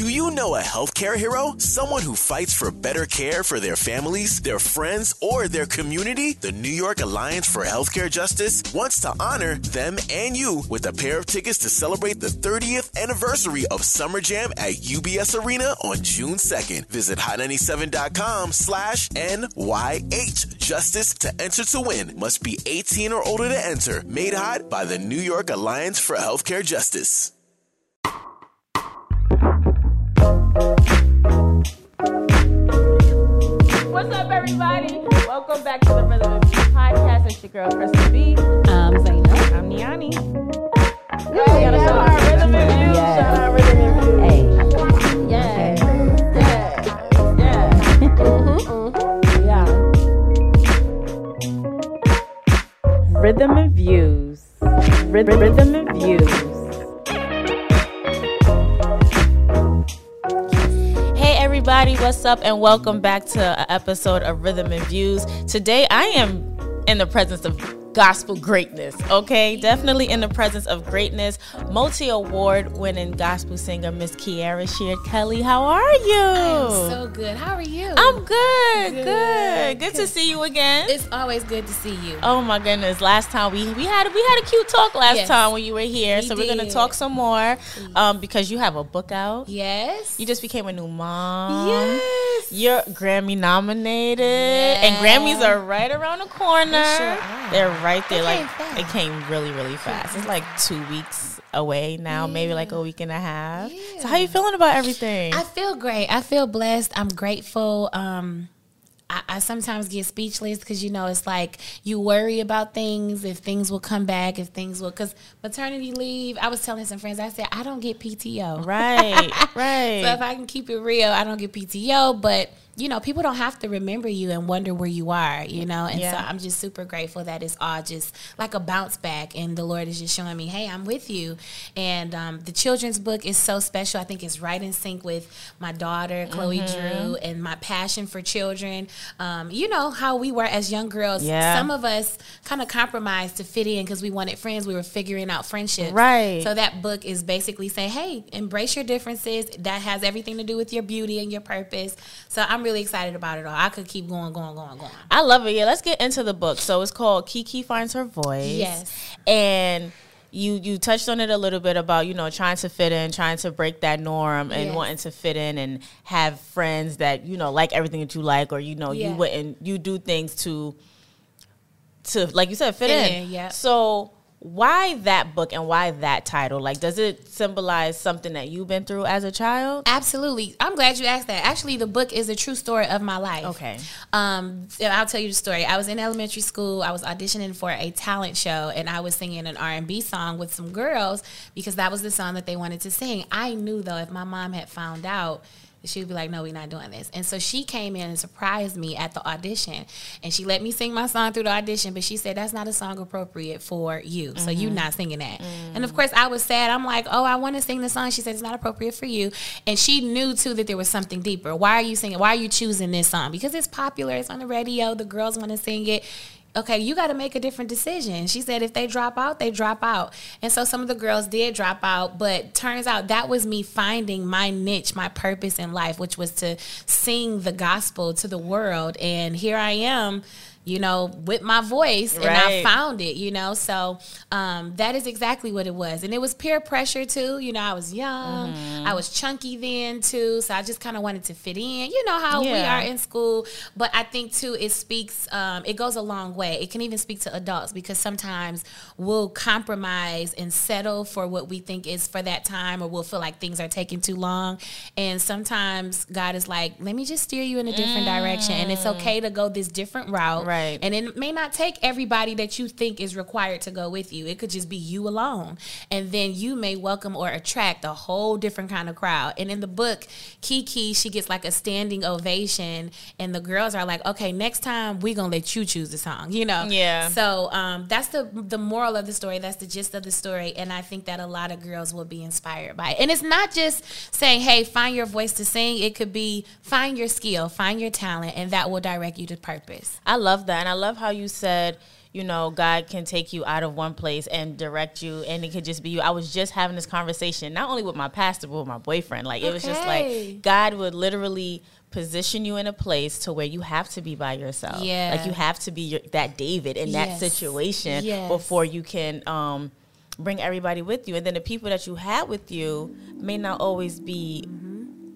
Do you know a healthcare hero? Someone who fights for better care for their families, their friends, or their community? The New York Alliance for Healthcare Justice wants to honor them and you with a pair of tickets to celebrate the 30th anniversary of Summer Jam at UBS Arena on June 2nd. Visit hot97.com slash NYH Justice to enter to win. Must be 18 or older to enter. Made hot by the New York Alliance for Healthcare Justice. What's up, everybody? Welcome back to the Rhythm and Views podcast. It's your girl, Krista B. Um, I'm Zainab. I'm Niani. Hey, we gotta shout out Rhythm and Views. Shout out Rhythm and Views. Hey. Yeah. Yeah. Yeah. Yeah. Rhythm and Views. Rhythm, rhythm and Views. Everybody, what's up and welcome back to an episode of Rhythm and Views. Today I am in the presence of gospel greatness, okay? Definitely in the presence of greatness. Multi-award winning gospel singer Miss Kiara Shear Kelly. How are you? I'm so good. How are you? I'm good, good. Good, Good, to see you again. It's always good to see you. Oh my goodness! Last time we we had we had a cute talk last Yes. time when you were here, We so we're gonna talk some more um, because you have a book out. Yes. You just became a new mom. Yes. You're Grammy nominated, and Grammys are right around the corner. They sure are. They're right there. Like came it came really, really fast. It's like two weeks away now, maybe like a week and a half. So how you feeling about everything? I feel great. I feel blessed. I'm grateful. Um, I, I sometimes get speechless because you know it's like you worry about things if things will come back if things will because maternity leave. I was telling some friends I said I don't get PTO. right, right. So if I can keep it real, I don't get PTO, but you know, people don't have to remember you and wonder where you are, you know? And so I'm just super grateful that it's all just like a bounce back and the Lord is just showing me, hey, I'm with you. And um, the children's book is so special. I think it's right in sync with my daughter, Chloe Mm-hmm. Drew, and my passion for children. Um, you know how we were as young girls. Yeah. Some of us kind of compromised to fit in because we wanted friends. We were figuring out friendships. Right. So that book is basically saying, hey, embrace your differences. That has everything to do with your beauty and your purpose. So I'm really excited about it all. I could keep going, going, going, going. I love it. Yeah, let's get into the book. So it's called Kiki Finds Her Voice. Yes. And you you touched on it a little bit about, you know, trying to fit in, trying to break that norm and Yes. wanting to fit in and have friends that, you know, like everything that you like or you know, Yeah. you wouldn't you do things to to like you said, fit, Fit in. in, yeah. So why that book and why that title? Like does it symbolize something that you've been through as a child? Absolutely. I'm glad you asked that. Actually, the book is a true story of my life. Okay. Um, I'll tell you the story. I was in elementary school. I was auditioning for a talent show, and I was singing an R&B song with some girls because that was the song that they wanted to sing. I knew though, if my mom had found out, she would be like, "No, we're not doing this." And so she came in and surprised me at the audition, and she let me sing my song through the audition. But she said, "That's not a song appropriate for you, so you're mm-hmm. not singing that." Mm. And of course, I was sad. I'm like, "Oh, I want to sing the song." She said, "It's not appropriate for you," and she knew too that there was something deeper. Why are you singing? Why are you choosing this song? Because it's popular. It's on the radio. The girls want to sing it okay, you got to make a different decision. She said if they drop out, they drop out. And so some of the girls did drop out, but turns out that was me finding my niche, my purpose in life, which was to sing the gospel to the world. And here I am. You know, with my voice, and I found it. You know, so um, that is exactly what it was, and it was peer pressure too. You know, I was young, Mm-hmm. I was chunky then too, so I just kind of wanted to fit in. You know how we are in school, but I think too it speaks. Um, it goes a long way. It can even speak to adults because sometimes we'll compromise and settle for what we think is for that time, or we'll feel like things are taking too long. And sometimes God is like, "Let me just steer you in a different direction," and it's okay to go this different route. Right. And it may not take everybody that you think is required to go with you. It could just be you alone, and then you may welcome or attract a whole different kind of crowd. And in the book, Kiki, she gets like a standing ovation, and the girls are like, "Okay, next time we gonna let you choose the song," you know? Yeah. So um, that's the the moral of the story. That's the gist of the story, and I think that a lot of girls will be inspired by it. And it's not just saying, "Hey, find your voice to sing." It could be find your skill, find your talent, and that will direct you to purpose. I love that. And I love how you said, you know, God can take you out of one place and direct you, and it could just be you. I was just having this conversation, not only with my pastor, but with my boyfriend. Like, it was just like God would literally position you in a place to where you have to be by yourself. Yeah. Like, you have to be your, that David in that situation Yes. before you can um, bring everybody with you. And then the people that you have with you may not always be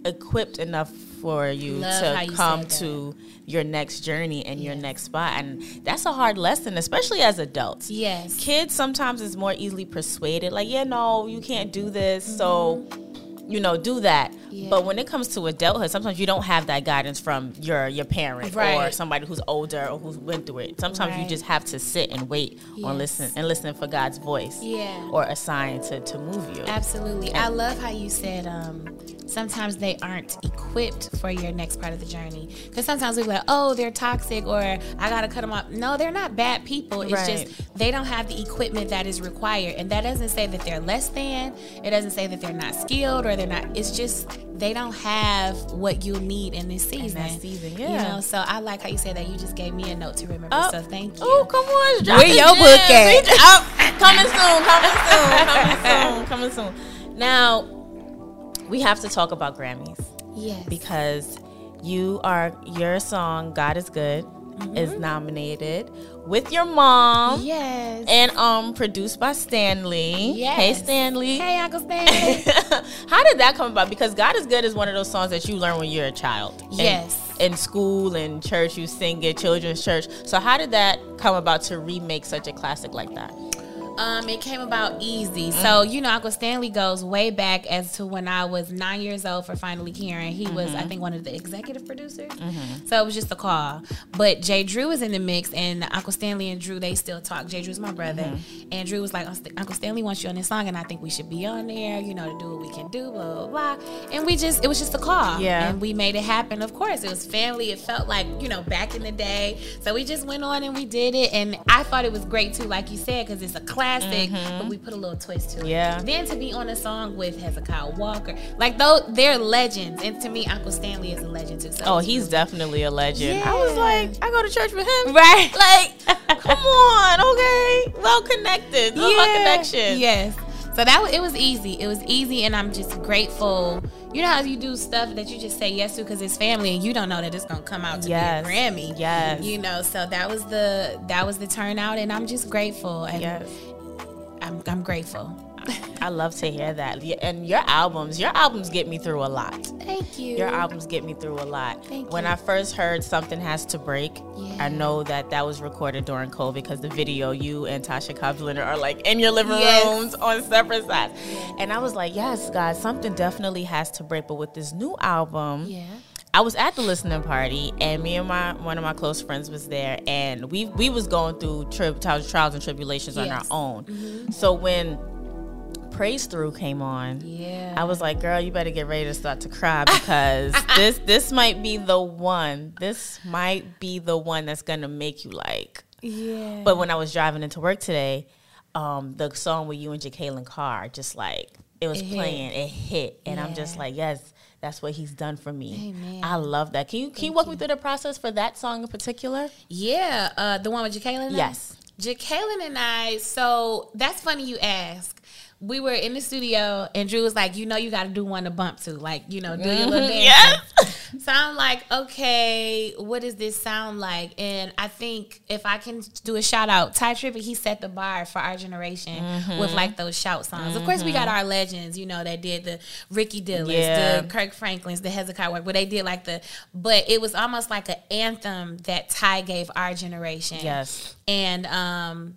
equipped enough for you Love to you come to your next journey and your next spot. And that's a hard lesson, especially as adults. Yes. Kids sometimes is more easily persuaded, like, yeah, no, you can't do this. So, mm-hmm. You know, do that. Yeah. But when it comes to adulthood, sometimes you don't have that guidance from your your parent or somebody who's older or who's went through it. Sometimes you just have to sit and wait Yes. on listen and listen for God's voice. Yeah. Or a sign to, to move you. Absolutely. I love how you said um, sometimes they aren't equipped for your next part of the journey. Because sometimes we're like, oh, they're toxic or I got to cut them off. No, they're not bad people. It's Right. just they don't have the equipment that is required. And that doesn't say that they're less than. It doesn't say that they're not skilled or they're not. It's just they don't have what you need in this season. that season, You yeah. know, so I like how you said that. You just gave me a note to remember. Oh. So thank you. Oh, come on. drop Where your book at? Oh, coming soon, coming soon, coming soon, coming soon. Now, we have to talk about Grammys yes. because you are, your song, God is Good, is nominated with your mom. yes. And um, produced by Stanley. Yes. Hey, Stanley. Hey, Uncle Stanley. How did that come about? Because God is Good is one of those songs that you learn when you're a child. Yes. In school and church, you sing it, children's church. So how did that come about to remake such a classic like that? Um, it came about easy. Mm. So, you know, Uncle Stanley goes way back as to when I was nine years old for Finally Karen. He was, I mm-hmm. think, one of the executive producers. Mm-hmm. So it was just a call. But J. Drew was in the mix, and Uncle Stanley and Drew, they still talk. J. Drew's my brother. Mm-hmm. And Drew was like, Uncle Stanley wants you on this song, and I think we should be on there, you know, to do what we can do, blah, blah, blah. And we just, it was just a call. Yeah. And we made it happen. Of course, it was family. It felt like, you know, back in the day. So we just went on and we did it. And I thought it was great too, like you said, because it's a classic, but we put a little twist to it. Mm-hmm. Yeah. Then to be on a song with Hezekiah Walker, like though they're legends. And to me, Uncle Stanley is a legend too. So Oh, he's definitely a legend. I was like, I go to church with him. right. Like, come on, okay. Well connected. Love our connection. Yes. So that it was easy. It was easy, and I'm just grateful. You know how you do stuff that you just say yes to because it's family, and you don't know that it's gonna come out to Yes. be a Grammy. Yes. You know, so that was the that was the turnout, and I'm just grateful. And Yes. I'm I'm grateful. I love to hear that. And your albums, your albums get me through a lot. Thank you. Your albums get me through a lot. Thank when you. I first heard Something Has to Break, Yeah. I know that that was recorded during COVID because the video, you and Tasha Cobbs are like in your living Yes. rooms on separate sides. And I was like, yes, guys, something definitely has to break. But with this new album, Yeah. I was at the listening party, and me and my one of my close friends was there, and we we was going through tri- trials, trials and tribulations on our Yes. Mm-hmm. own. So when Praise Through came on, Yeah. I was like, girl, you better get ready to start to cry because this this might be the one. This might be the one that's gonna make you like. yeah. But when I was driving into work today, um, the song with you and Jekalyn Carr, just like it was It hit. playing, it hit, and I'm just like, yes, that's what he's done for me. Amen. I love that. Can you can you walk me through the process for that song in particular? Yeah, uh, the one with Jekalyn. Yes. Jekalyn and I. So that's funny you ask. We were in the studio and Drew was like, you know, you got to do one to bump to, like, you know, do your little dance. Yes. So I'm like, okay, what does this sound like? And I think if I can do a shout out, Tye Tribbett, he set the bar for our generation Mm-hmm. with like those shout songs. Of course, we got our legends, you know, that did the Ricky Dillards, Yeah. the Kirk Franklins, the Hezekiah work, but they did like the, but it was almost like an anthem that Tye gave our generation. Yes. And um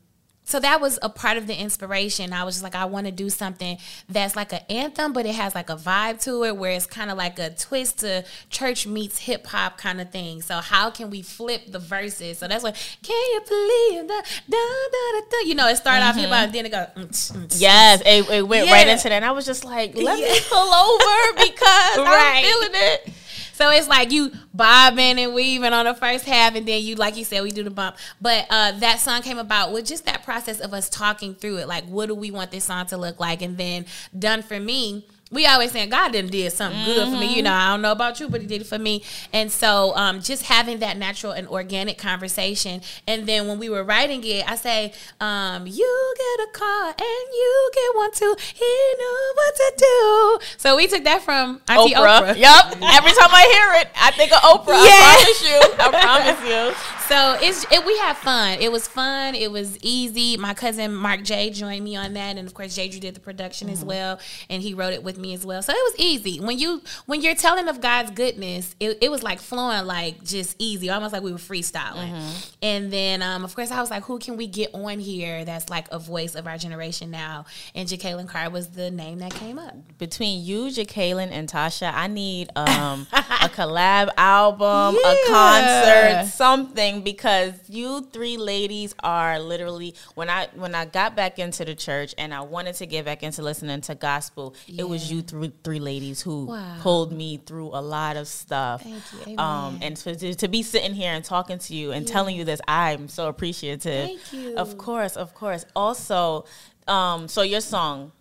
so that was a part of the inspiration. I was just like, I want to do something that's like an anthem, but it has like a vibe to it where it's kind of like a twist to church meets hip hop kind of thing. So how can we flip the verses? So that's what can you believe the da da da da? You know, it started off hip hop, then it goes. mm, tch, mm. Yes, it, it went Yeah. right into that. And I was just like, let me pull over because Right. I'm feeling it. So it's like you bobbing and weaving on the first half, and then you, like you said, we do the bump. But uh, that song came about with just that process of us talking through it. Like, what do we want this song to look like? And then done for me. We always saying God didn't did something mm-hmm. good for me. You know, I don't know about you, but He did it for me. And so, um, just having that natural and organic conversation. And then when we were writing it, I say, um, "You get a car and you get one too. He knew what to do." So we took that from Auntie Oprah. Oprah. Yep. Every time I hear it, I think of Oprah. Yeah. I promise you. I promise you. So it's it, we had fun. It was fun. It was easy. My cousin Mark J joined me on that, and of course J. Drew did the production mm-hmm. as well, and he wrote it with me as well. So it was easy. When you when you're telling of God's goodness, it, it was like flowing like just easy, almost like we were freestyling. Mm-hmm. And then um, of course I was like, who can we get on here that's like a voice of our generation now? And Jekalyn Carr was the name that came up. Between you, Jekalyn, and Tasha, I need um, a collab album, yeah. a concert, something because you three ladies are literally when I when I got back into the church and I wanted to get back into listening to gospel, yeah. it was you three three ladies who wow. pulled me through a lot of stuff. Thank you. Um, and to, to be sitting here and talking to you and yeah. telling you this, I'm so appreciative. Thank you. Of course, of course. Also, um, so your song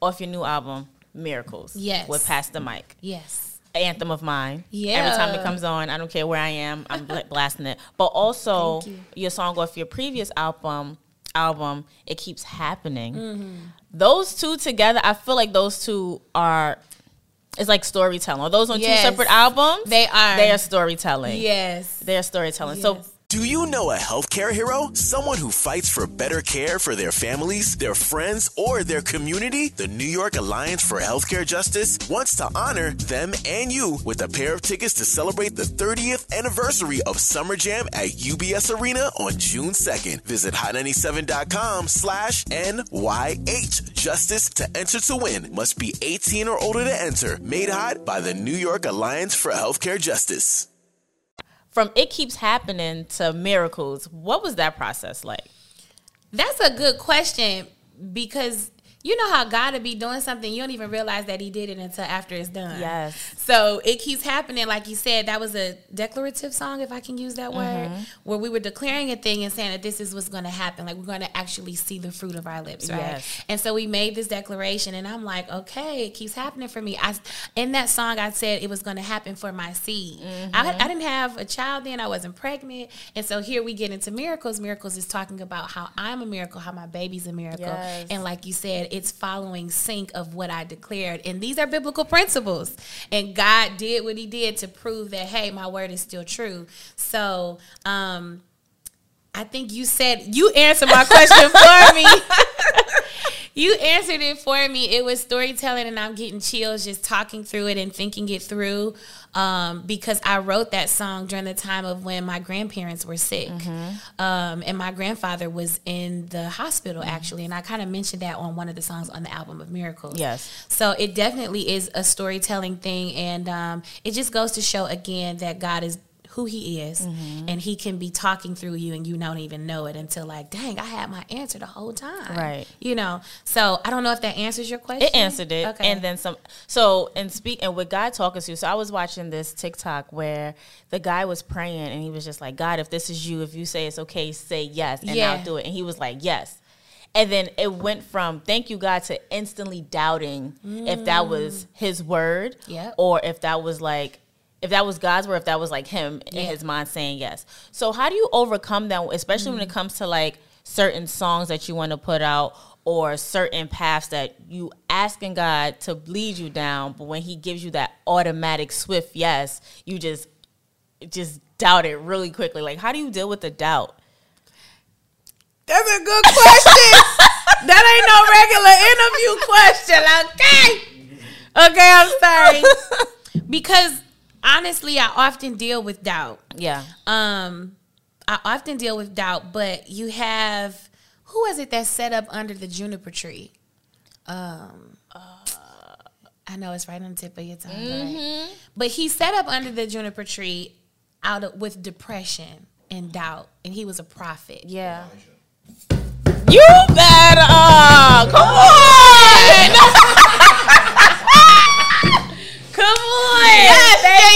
off your new album, Miracles. Yes. With Pastor Mike. Yes anthem of mine. Yeah. Every time it comes on, I don't care where I am, I'm blasting it. But also you. your song off your previous album, album, it keeps happening. Mm-hmm. Those two together, I feel like those two are. It's like storytelling. Are those on yes. two separate albums? They are. They are storytelling. Yes. They are storytelling. Yes. So do you know a healthcare hero? Someone who fights for better care for their families, their friends, or their community? The New York Alliance for Healthcare Justice wants to honor them and you with a pair of tickets to celebrate the 30th anniversary of Summer Jam at UBS Arena on June 2nd. Visit hot97.com slash NYH Justice to enter to win. Must be 18 or older to enter. Made hot by the New York Alliance for Healthcare Justice from it keeps happening to miracles what was that process like? That's a good question because you know how God would be doing something, you don't even realize that He did it until after it's done. Yes. So it keeps happening, like you said. That was a declarative song, if I can use that mm-hmm. word, where we were declaring a thing and saying that this is what's going to happen. Like we're going to actually see the fruit of our lips, right? Yes. And so we made this declaration, and I'm like, okay, it keeps happening for me. I in that song, I said it was going to happen for my seed. Mm-hmm. I, I didn't have a child then; I wasn't pregnant, and so here we get into miracles. Miracles is talking about how I'm a miracle, how my baby's a miracle, yes. and like you said it's following sync of what I declared. And these are biblical principles. And God did what he did to prove that, hey, my word is still true. So, um, I think you said you answered my question for me. you answered it for me. It was storytelling, and I'm getting chills just talking through it and thinking it through um, because I wrote that song during the time of when my grandparents were sick. Mm-hmm. Um, and my grandfather was in the hospital, mm-hmm. actually. And I kind of mentioned that on one of the songs on the album of Miracles. Yes. So it definitely is a storytelling thing. And um, it just goes to show again that God is who he is mm-hmm. and he can be talking through you and you don't even know it until like dang i had my answer the whole time right you know so i don't know if that answers your question it answered it okay and then some so and speak and with god talking to you so i was watching this tiktok where the guy was praying and he was just like god if this is you if you say it's okay say yes and yeah. i'll do it and he was like yes and then it went from thank you God to instantly doubting mm. if that was mm. his word yep. or if that was like if that was God's word, if that was like him yeah. in his mind saying yes. So how do you overcome that, especially mm-hmm. when it mm. comes to like certain songs that you want to put out or certain paths that you asking God to lead you down, but when he gives you that automatic swift yes, you just just doubt it really quickly. Like how do you deal with the doubt? That's a good question. that ain't no regular interview question, okay? Okay, I'm sorry. because honestly, I often deal with doubt. Yeah. Um, I often deal with doubt, but you have who is it that set up under the juniper tree? Um, uh, I know it's right on the tip of your tongue, mm-hmm. right? but he set up under the juniper tree out of, with depression and doubt, and he was a prophet. Yeah. You better uh, come on.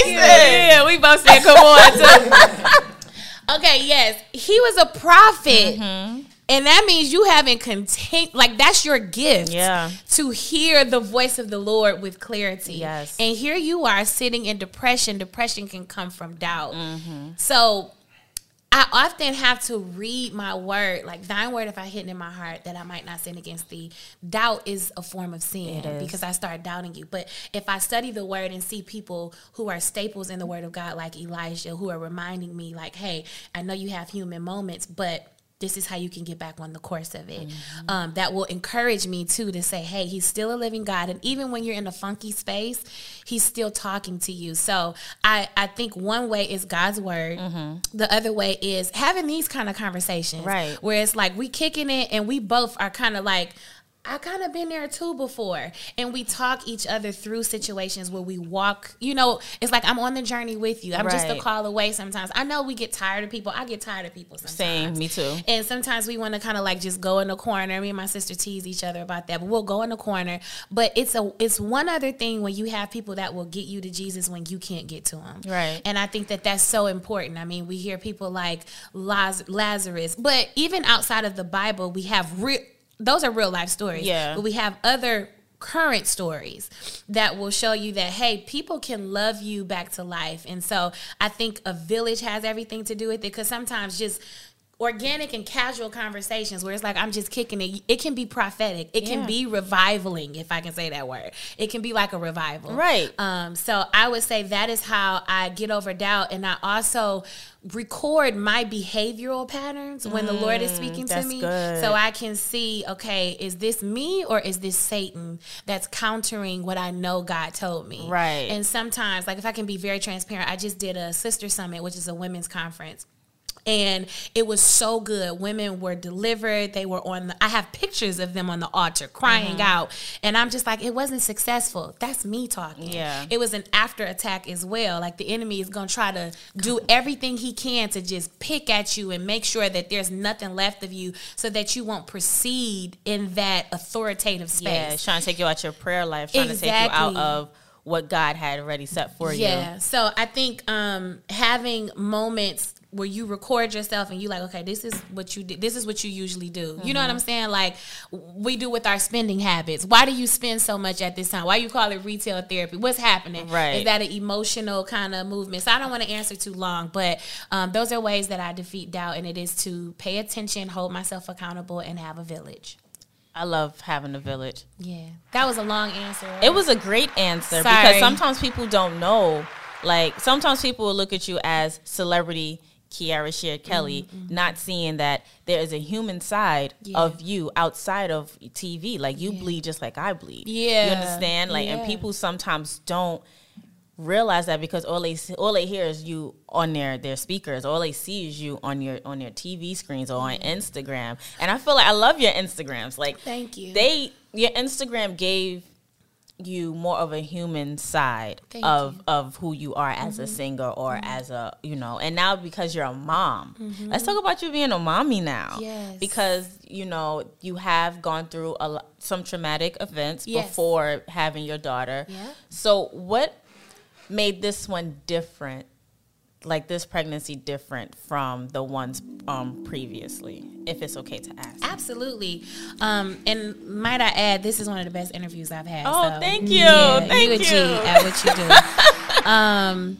Yes, thank you. Yeah, we both said come on too. okay, yes. He was a prophet. Mm-hmm. And that means you haven't content like that's your gift. Yeah. To hear the voice of the Lord with clarity. Yes. And here you are sitting in depression. Depression can come from doubt. Mm-hmm. So I often have to read my word, like thine word if I hidden in my heart that I might not sin against thee. Doubt is a form of sin because I start doubting you. But if I study the word and see people who are staples in the word of God, like Elijah, who are reminding me, like, hey, I know you have human moments, but this is how you can get back on the course of it. Um, that will encourage me too to say, hey, he's still a living God. And even when you're in a funky space, he's still talking to you. So I, I think one way is God's word. The other way is having these kind of conversations. Right. Where it's like we kicking it and we both are kind of like, I kind of been there too before. And we talk each other through situations where we walk, you know, it's like I'm on the journey with you. I'm just a call away sometimes. I know we get tired of people. I get tired of people sometimes. Same, me too. And sometimes we want to kind of like just go in the corner. Me and my sister tease each other about that, but we'll go in the corner. But it's a it's one other thing when you have people that will get you to Jesus when you can't get to him. Right. And I think that that's so important. I mean, we hear people like Laz- Lazarus, but even outside of the Bible, we have real. Those are real life stories. Yeah. But we have other current stories that will show you that hey people can love you back to life and so i think a village has everything to do with it because sometimes just organic and casual conversations where it's like i'm just kicking it it can be prophetic it can be revivaling if i can say that word it can be like a revival Right. um, so I would say that is how I get over doubt, and I also record my behavioral patterns when the Lord is speaking to Mm, me, good. so I can see, okay, is this me or is this Satan that's countering what I know God told me? Right. And sometimes, like if I can be very transparent, I just did a sister summit, which is a women's conference and it was so good. Women were delivered. They were on the. I have pictures of them on the altar crying Mm-hmm. out, and I'm just like, it wasn't successful. That's me talking. Yeah. it was an after attack as well. Like the enemy is gonna try to do everything he can to just pick at you and make sure that there's nothing left of you, so that you won't proceed in that authoritative space. Yeah, trying to take you out your prayer life, trying to take you out of what God had already set for you. Yeah. So I think um, having moments where you record yourself and you like, okay, this is what you did. This is what you usually do. You know what I'm Mm-hmm. saying? Like we do with our spending habits. Why do you spend so much at this time? Why you call it retail therapy? What's happening? Right. Is that an emotional kind of movement? So I don't want to answer too long, but um, those are ways that I defeat doubt, and it is to pay attention, hold myself accountable, and have a village. I love having a village. Yeah, that was a long answer. right? It was a great answer Sorry. because sometimes people don't know. Like sometimes people will look at you as celebrity Kierra Sheard-Kelly, not seeing that there is a human side Mm-hmm, Yeah. of you outside of TV. Like you bleed just like I bleed. Yeah. you understand? Like, and people sometimes don't realize that because all they see- all they hear is you on their their speakers. All they see is you on your on your TV screens or on Instagram. And I feel like I love your Instagrams. Like, Thank you. They your Instagram gave you more of a human side Thank of you. Mm-hmm. of who you are as a singer or as a you know and now because you're a mom let's talk about you being a mommy now Mm-hmm. Yes. because you know you have gone through a some traumatic events Yes. before having your daughter Yeah. so what made this one different like this pregnancy different from the ones um previously if it's okay to ask Absolutely. Um, and might I add, this is one of the best interviews I've had. Oh, so, thank you. Yeah, Thank you. you. at what you do. um,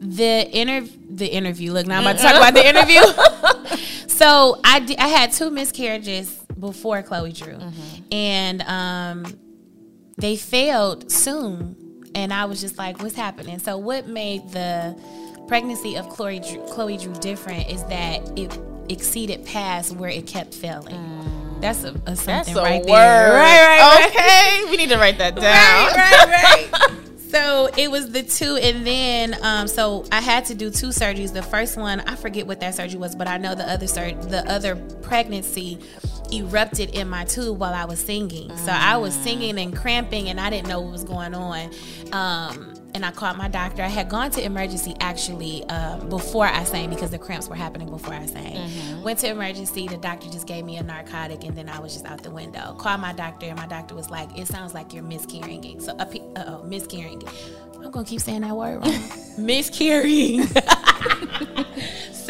the inter the interview. Look, now I'm about to talk about the interview. so I I had two miscarriages before Chloe Drew, Mm-hmm. and um, they failed soon. And I was just like, what's happening? So what made the pregnancy of Chloe Drew, Chloe Drew different is that it exceeded past where it kept failing. That's a, a something that's a right word there. Right, right, right. okay we need to write that down Right, right, right. So it was the two, and then um, so I had to do two surgeries. The first one, I forget what that surgery was, but I know the other sur- the other pregnancy erupted in my tube while I was singing. So I was singing and cramping, and I didn't know what was going on. Um, and I called my doctor. I had gone to emergency actually um, before I sang because the cramps were happening before I sang. Went to emergency. The doctor just gave me a narcotic, and then I was just out the window. Called my doctor, and my doctor was like, "It sounds like you're miscarrying." So, uh oh, miscarrying. I'm gonna keep saying that word wrong. miscarrying.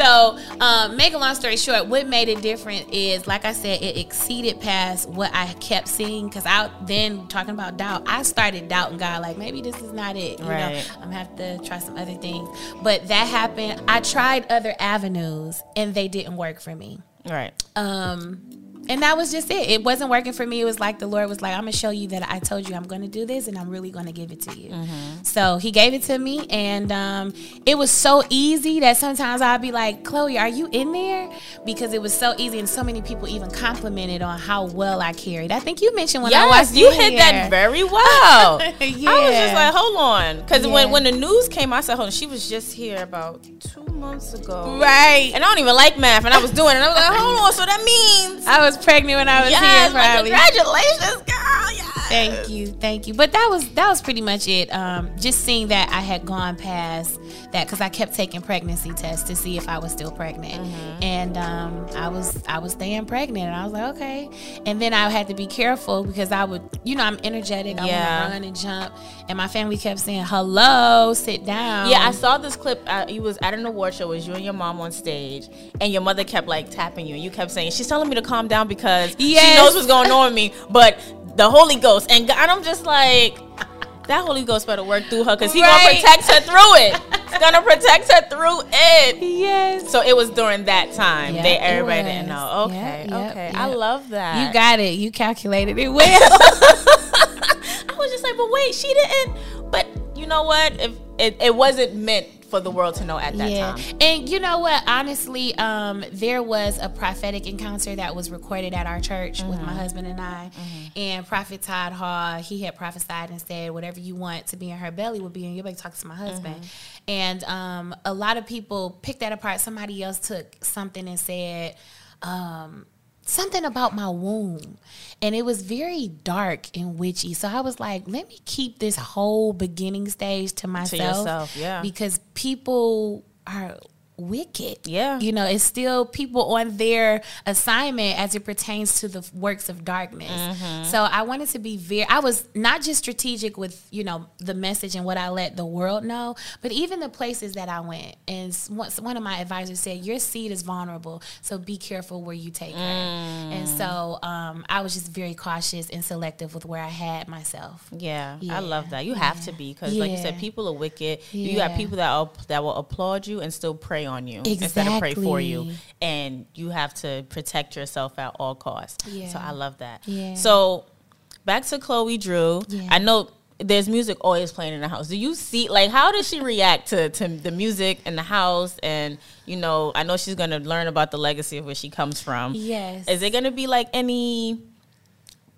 so um, make a long story short, what made it different is, like I said, it exceeded past what I kept seeing. Because I then talking about doubt, I started doubting God, like maybe this is not it. You Right. know, I'm gonna have to try some other things. But that happened. I tried other avenues, and they didn't work for me. Right. Um, and that was just it. It wasn't working for me. It was like the Lord was like, I'm gonna show you that I told you I'm gonna do this, and I'm really gonna give it to you. Mm-hmm. So He gave it to me, and um, it was so easy that sometimes I'd be like, Chloe, are you in there? Because it was so easy, and so many people even complimented on how well I carried. I think you mentioned when I Yes, watched you hit that very well. I was just like, hold on, because when when the news came, I said, hold on, she was just here about two months ago, right. And I don't even like math, and I was doing it. I was like, hold on, so that means I was pregnant when I was yes, here, probably. congratulations, girl. Yes. Thank you, thank you. But that was that was pretty much it. Um, just seeing that I had gone past that because I kept taking pregnancy tests to see if I was still pregnant, Mm-hmm. and um, I was I was staying pregnant, and I was like, okay. And then I had to be careful because I would, you know, I'm energetic. I Yeah. want to run and jump, and my family kept saying, "Hello, sit down." Yeah, I saw this clip. Uh, you was at an award show. Was you and your mom on stage, and your mother kept like tapping you, and you kept saying, "She's telling me to calm down because she knows what's going on with me." But the Holy Ghost and God, I'm just like, that Holy Ghost better work through her because He gonna protect her through it. He's gonna protect her through it. Yes. So it was during that time. Yeah, they everybody didn't know. Okay, yeah, okay, yeah. I love that. You got it. You calculated it well. I was just like, but wait, she didn't. But you know what? If it, it wasn't meant for the world to know at that yeah. time. And you know what? Honestly, um, there was a prophetic encounter that was recorded at our church with Mm-hmm. my husband and I. And Prophet Todd Hall, he had prophesied and said, whatever you want to be in her belly will be in your belly. Talk to my husband. Mm-hmm. And um, a lot of people picked that apart. Somebody else took something and said, um, something about my womb and it was very dark and witchy so i was like let me keep this whole beginning stage to myself yourself, yeah. because people are wicked Yeah. you know it's still people on their assignment as it pertains to the works of darkness Mm-hmm. so i wanted to be very i was not just strategic with you know the message and what i let the world know but even the places that i went and once one of my advisors said your seed is vulnerable so be careful where you take her and Mm. so um, i was just very cautious and selective with where i had myself Yeah, Yeah, I love that. You have to be because, like you said, people are wicked. You got people that that will applaud you and still pray on you instead of pray for you, and you have to protect yourself at all costs. So I love that. Yeah. So back to Chloe Drew. Yeah. I know there's music always playing in the house. Do you see like how does she react to to the music in the house? And you know, I know she's gonna learn about the legacy of where she comes from. Yes. Is it gonna be like any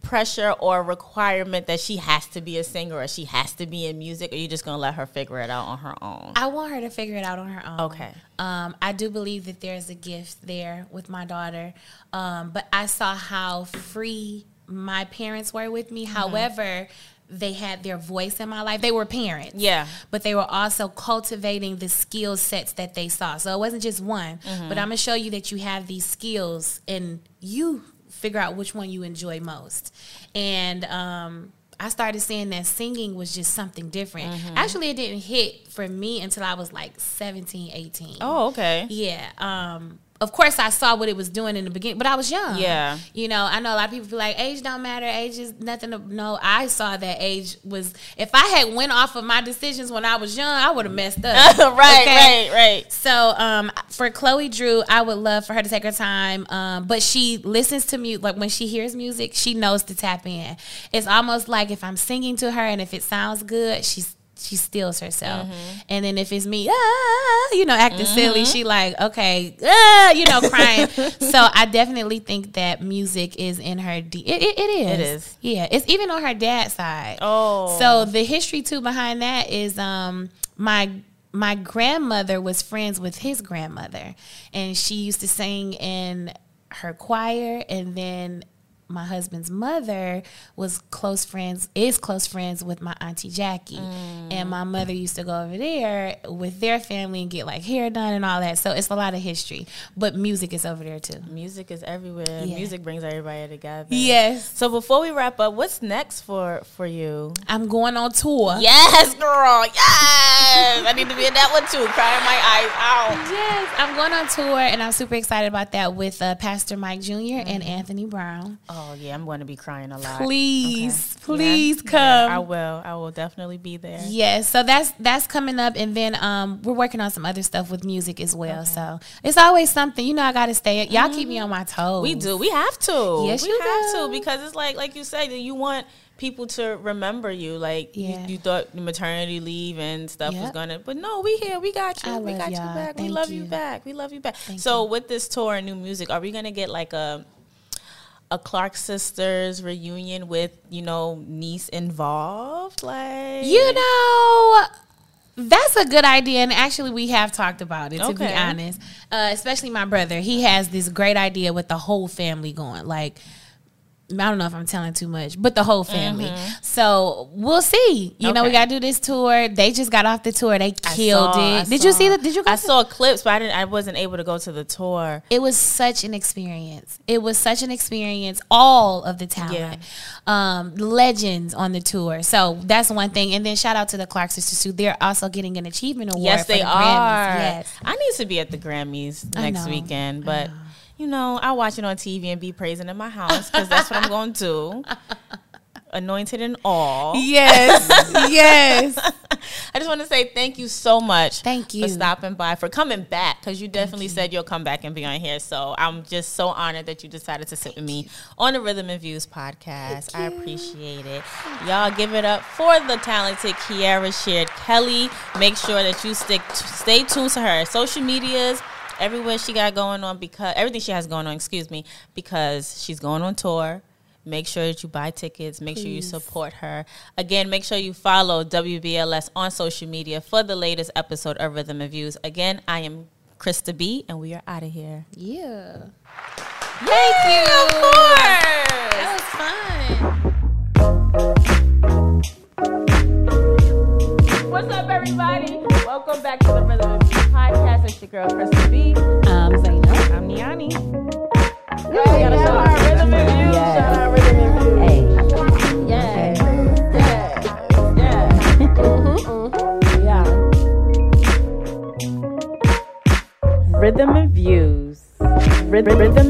pressure or requirement that she has to be a singer or she has to be in music or you just gonna let her figure it out on her own I want her to figure it out on her own. Okay. Um, I do believe that there's a gift there with my daughter, um, but I saw how free my parents were with me. Mm-hmm. However, they had their voice in my life. They were parents. Yeah. But they were also cultivating the skill sets that they saw. So it wasn't just one, Mm-hmm. but I'm going to show you that you have these skills and you figure out which one you enjoy most. And, um, I started seeing that singing was just something different. Mm-hmm. Actually, it didn't hit for me until I was like 17, 18. oh okay Yeah. Um, of course, I saw what it was doing in the beginning, but I was young. Yeah. You know, I know a lot of people feel like age don't matter. Age is nothing to know. I saw that age was. If I had went off of my decisions when I was young, I would have messed up. right Okay? right right So um, for Chloe Drew, I would love for her to take her time. Um, but she listens to music. Like when she hears music, she knows to tap in. It's almost like if I'm singing to her and if it sounds good, she's she steals herself. And then if it's me, ah, you know, acting silly, she like, okay, ah, you know, crying. so I definitely think that music is in her. D- it, it, it is. It is. Yeah, it's even on her dad's side. Oh. So the history too behind that is um my my grandmother was friends with his grandmother and she used to sing in her choir and then my husband's mother was close friends is close friends with my auntie Jackie and my mother used to go over there with their family and get like hair done and all that so it's a lot of history but music is over there too music is everywhere Yeah. music brings everybody together yes so before we wrap up what's next for for you I'm going on tour yes girl yes I need to be in that one too. Crying my eyes out. Yes, I'm going on tour, and I'm super excited about that with uh, Pastor Mike Jr. Mm-hmm. and Anthony Brown. Oh yeah, I'm going to be crying a lot. Please, okay. please yeah. come. Yeah, I will. I will definitely be there. Yes, so that's that's coming up, and then um, we're working on some other stuff with music as well. Okay. So it's always something. You know, I got to stay. Y'all mm-hmm. keep me on my toes. We do. We have to. Yes, we you have do. to because it's like like you said, you want people to remember you. Like yeah. you, you, thought maternity leave and stuff yep. was gonna, but no, we here. We got you. I we got y'all. you back. Thank we love you. you. back. We love you back. Thank so you. with this tour and new music, are we gonna get like a a Clark sisters reunion with you know niece involved? Like you know. That's a good idea, and actually, we have talked about it. To Okay. be honest, uh, especially my brother, he has this great idea with the whole family going. Like, I don't know if I'm telling too much, but the whole family. So we'll see. You know, we Mm-hmm. Got to do this tour. They just got off the tour. They killed saw- I it. Did you see saw- that? Did you? I saw clips, but I didn't. I wasn't able to go to the tour. It was such an experience. It was such an experience. All of the talent, um, legends on the tour. So that's one thing. And then shout out to the Clark sisters too. They're also getting an achievement award. Yes, for they the are. Grammys. Yes. I need to be at the Grammys next weekend, but you know, I watch it on TV and be praising in my house because that's what I'm going to. Do. Anointed and all. Yes. yes. I just want to say thank you so much. Thank you. for stopping by, for coming back because you definitely said you'll come back and be on here. So I'm just so honored that you decided to sit with me on the Rhythm and Views podcast. I appreciate it. Y'all give it up for the talented Kiara Shared Kelly. Make sure that you stick, stay tuned to her social medias. Everywhere she got going on because everything she has going on, excuse me, because she's going on tour. Make sure that you buy tickets. Make sure you support her. Again, make sure you follow WBLS on social media for the latest episode of Rhythm and Views. Again, I am Krista B, and we are out of here. Yeah. Thank you. Of course. That was fun. What's up, everybody? Welcome back to the Rhythm and Views podcast. It's your girl, Krista B. Um, Zainab. I'm Niani. we gotta show our Rhythm and Views. Yes. Shout out Rhythm and Views. Hey. Yeah. Yeah. Yeah. Yeah. Rhythm and views. Rhythm, rhythm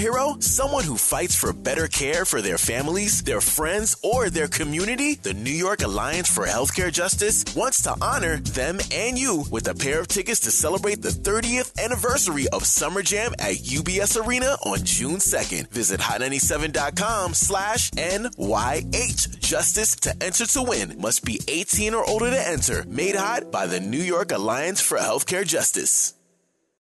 hero? Someone who fights for better care for their families, their friends, or their community? The New York Alliance for Healthcare Justice wants to honor them and you with a pair of tickets to celebrate the 30th anniversary of Summer Jam at UBS Arena on June 2nd. Visit hot97.com slash NYH Justice to enter to win. Must be 18 or older to enter. Made hot by the New York Alliance for Healthcare Justice.